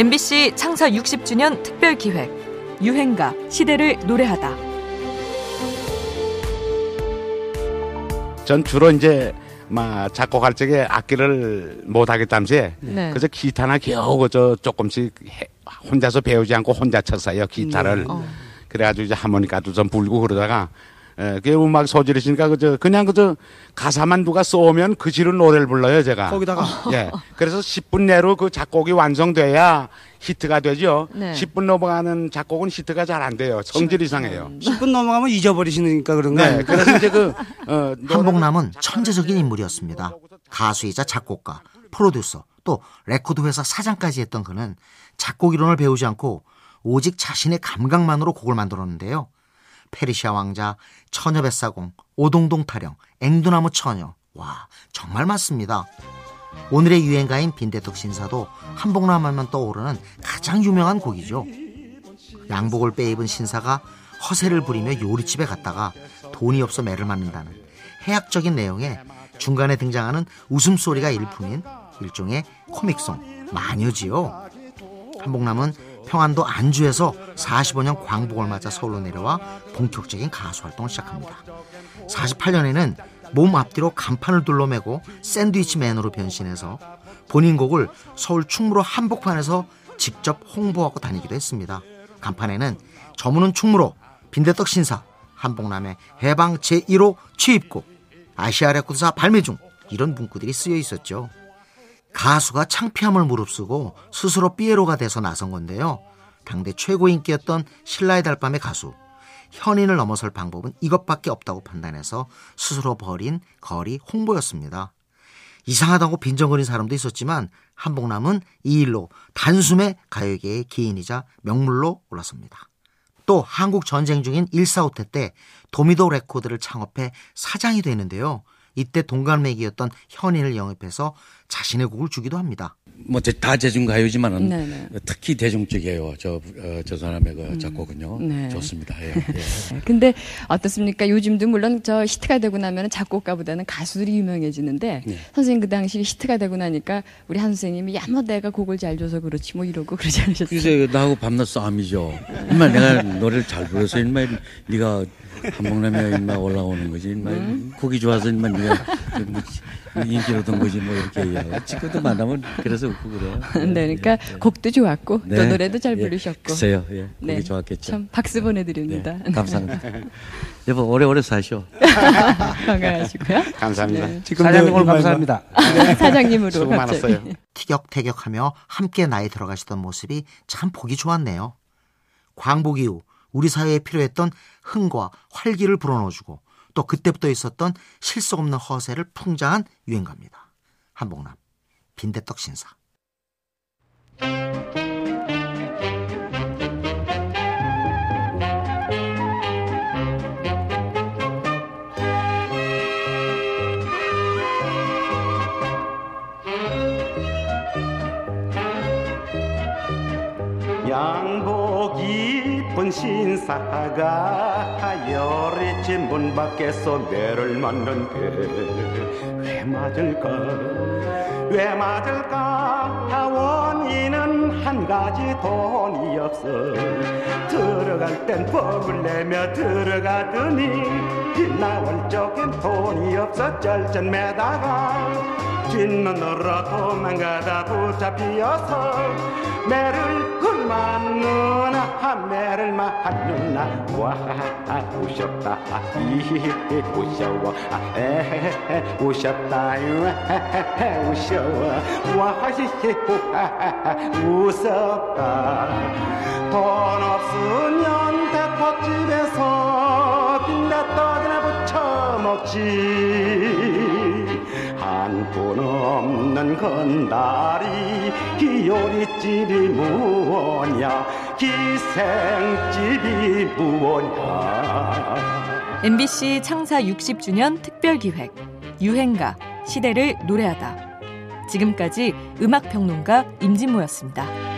MBC 창사 60주년 특별 기획 유행가 시대를 노래하다. 전 주로 이제 막 작곡할 적에 악기를 못 하겠다면서 네. 그래서 기타나 겨우 그저 조금씩 해- 혼자서 배우지 않고 혼자 쳤어요 기타를. 어. 그래가지고 이제 하모니카도 좀 불고 그러다가 에, 그 음악 소질이시니까 그저 그냥 그저 가사만 누가 써오면 그 시로 노래를 불러요 제가. 거기다가 예. 그래서 10분 내로 그 작곡이 완성돼야 히트가 되죠. 네. 10분 넘어가는 작곡은 히트가 잘 안 돼요. 성질 이상해요. 10분 넘어가면 잊어버리시니까 그런 거 네. 그래서 이제 그 어, 한복남은 천재적인 인물이었습니다. 가수이자 작곡가, 프로듀서, 또 레코드 회사 사장까지 했던 그는 작곡 이론을 배우지 않고 오직 자신의 감각만으로 곡을 만들었는데요. 페르시아 왕자, 처녀 뱃사공, 오동동 타령, 앵두나무 처녀. 와, 정말 많습니다. 오늘의 유행가인 빈대떡 신사도 한복남 하면 떠오르는 가장 유명한 곡이죠. 양복을 빼입은 신사가 허세를 부리며 요리집에 갔다가 돈이 없어 매를 맞는다는 해학적인 내용에 중간에 등장하는 웃음소리가 일품인 일종의 코믹송 마녀지요. 한복남은 평안도 안주에서 45년 광복을 맞아 서울로 내려와 본격적인 가수 활동을 시작합니다. 48년에는 몸 앞뒤로 간판을 둘러매고 샌드위치맨으로 변신해서 본인 곡을 서울 충무로 한복판에서 직접 홍보하고 다니기도 했습니다. 간판에는 저문은 충무로 빈대떡 신사 한복남의 해방 제1호 취입곡 아시아 레코드사 발매 중 이런 문구들이 쓰여 있었죠. 가수가 창피함을 무릅쓰고 스스로 삐에로가 돼서 나선 건데요. 당대 최고 인기였던 신라의 달밤의 가수 현인을 넘어설 방법은 이것밖에 없다고 판단해서 스스로 벌인 거리 홍보였습니다. 이상하다고 빈정거린 사람도 있었지만 한복남은 이 일로 단숨에 가요계의 기인이자 명물로 올랐습니다. 또 한국 전쟁 중인 1·4 후퇴 때 도미도 레코드를 창업해 사장이 되는데요. 이때 동갑내기였던 현인을 영입해서 자신의 곡을 주기도 합니다. 뭐다 대중 가요지만은 네네. 특히 대중적이에요. 저, 어, 저 사람의 그 작곡은요. 네. 좋습니다. 예, 예. 근데 어떻습니까? 요즘도 물론 저 히트가 되고 나면 작곡가보다는 가수들이 유명해지는데 네. 선생님 그 당시 히트가 되고 나니까 우리 한 선생님이 야뭐 내가 곡을 잘 줘서 그렇지 뭐 이러고 그러지 않으셨어요? 그래서 나하고 밤낮 싸움이죠. 인마 내가 노래를 잘 불러서 인마 네가 한복남에 인마 올라오는 거지. 인마 곡이 좋아서 인마 네가 저뭐 인기를 얻은 거지 뭐 이렇게 얘기하고 지금도 만나면 그래서 웃고 그래요. 예, 네, 그러니까 예, 예. 곡도 좋았고 네. 또 노래도 잘 예, 부르셨고. 글쎄요. 예. 곡이 네, 좋았겠죠. 참 박수 보내드립니다. 네, 감사합니다. 여보 오래오래 사시오. 건강하시고요. 감사합니다. 네. 사장님 오늘 감사합니다. 사장님으로 수고 갑자기. 많았어요. 티격태격하며 함께 나이 들어가시던 모습이 참 보기 좋았네요. 광복 이후 우리 사회에 필요했던 흥과 활기를 불어넣어주고 또 그때부터 있었던 실속 없는 허세를 풍자한 유행가입니다. 한복남 빈대떡 신사 양복 입은 신사가 열애집 문 밖에서 매를 맞는데 왜 맞을까? 왜 맞을까? 원인은 한 가지 돈이 없어. 들어갈 땐 법을 내며 들어가더니 나올 적엔 돈이 없어. 쩔쩔매다가 뒷눈으로 도망가다 붙잡히어서 매를 그만누나 매를 맞누나. 와 우셨다. 이히 우셔워. 에헤헤 우셨다 에헤헤 우셔워. 와히히 웃었다 돈 없으면 대포집에서 빈대떡이나 부쳐 먹지. 한푼 없 는 건다리 기요리집이 무엇냐 기생집이 무엇냐 MBC 창사 60주년 특별 기획 유행가 시대를 노래하다. 지금까지 음악 평론가 임진모였습니다.